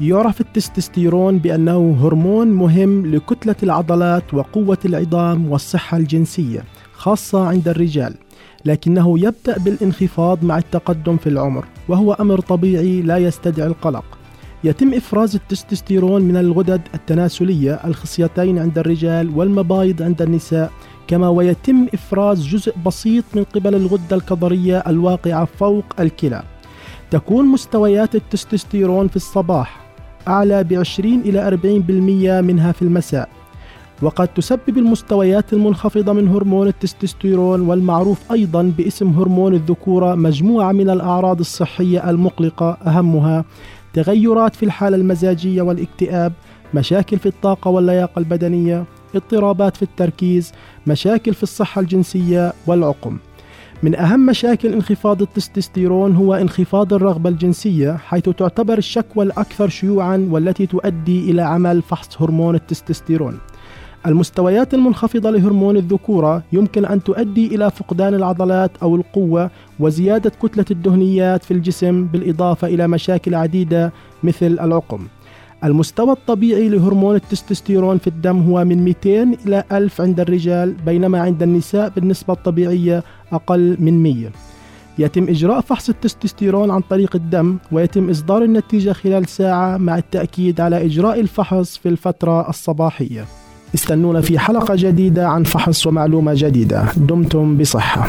يعرف التستوستيرون بأنه هرمون مهم لكتلة العضلات وقوة العظام والصحة الجنسية خاصة عند الرجال لكنه يبدأ بالانخفاض مع التقدم في العمر وهو أمر طبيعي لا يستدعي القلق. يتم إفراز التستوستيرون من الغدد التناسلية الخصيتين عند الرجال والمبايض عند النساء كما ويتم إفراز جزء بسيط من قبل الغدة الكظرية الواقعة فوق الكلى. تكون مستويات التستوستيرون في الصباح أعلى ب 20 إلى 40% منها في المساء. وقد تسبب المستويات المنخفضة من هرمون التستوستيرون والمعروف أيضا باسم هرمون الذكورة مجموعة من الأعراض الصحية المقلقة أهمها تغيرات في الحالة المزاجية والاكتئاب مشاكل في الطاقة واللياقة البدنية اضطرابات في التركيز مشاكل في الصحة الجنسية والعقم. من أهم مشاكل انخفاض التستوستيرون هو انخفاض الرغبة الجنسية حيث تعتبر الشكوى الأكثر شيوعا والتي تؤدي إلى عمل فحص هرمون التستوستيرون. المستويات المنخفضة لهرمون الذكورة يمكن أن تؤدي إلى فقدان العضلات أو القوة وزيادة كتلة الدهنيات في الجسم بالإضافة إلى مشاكل عديدة مثل العقم. المستوى الطبيعي لهرمون التستوستيرون في الدم هو من 200 إلى 1000 عند الرجال بينما عند النساء بالنسبة الطبيعية أقل من 100 يتم إجراء فحص التستوستيرون عن طريق الدم ويتم إصدار النتيجة خلال ساعة مع التأكيد على إجراء الفحص في الفترة الصباحية. استنونا في حلقة جديدة عن فحص ومعلومة جديدة. دمتم بصحة.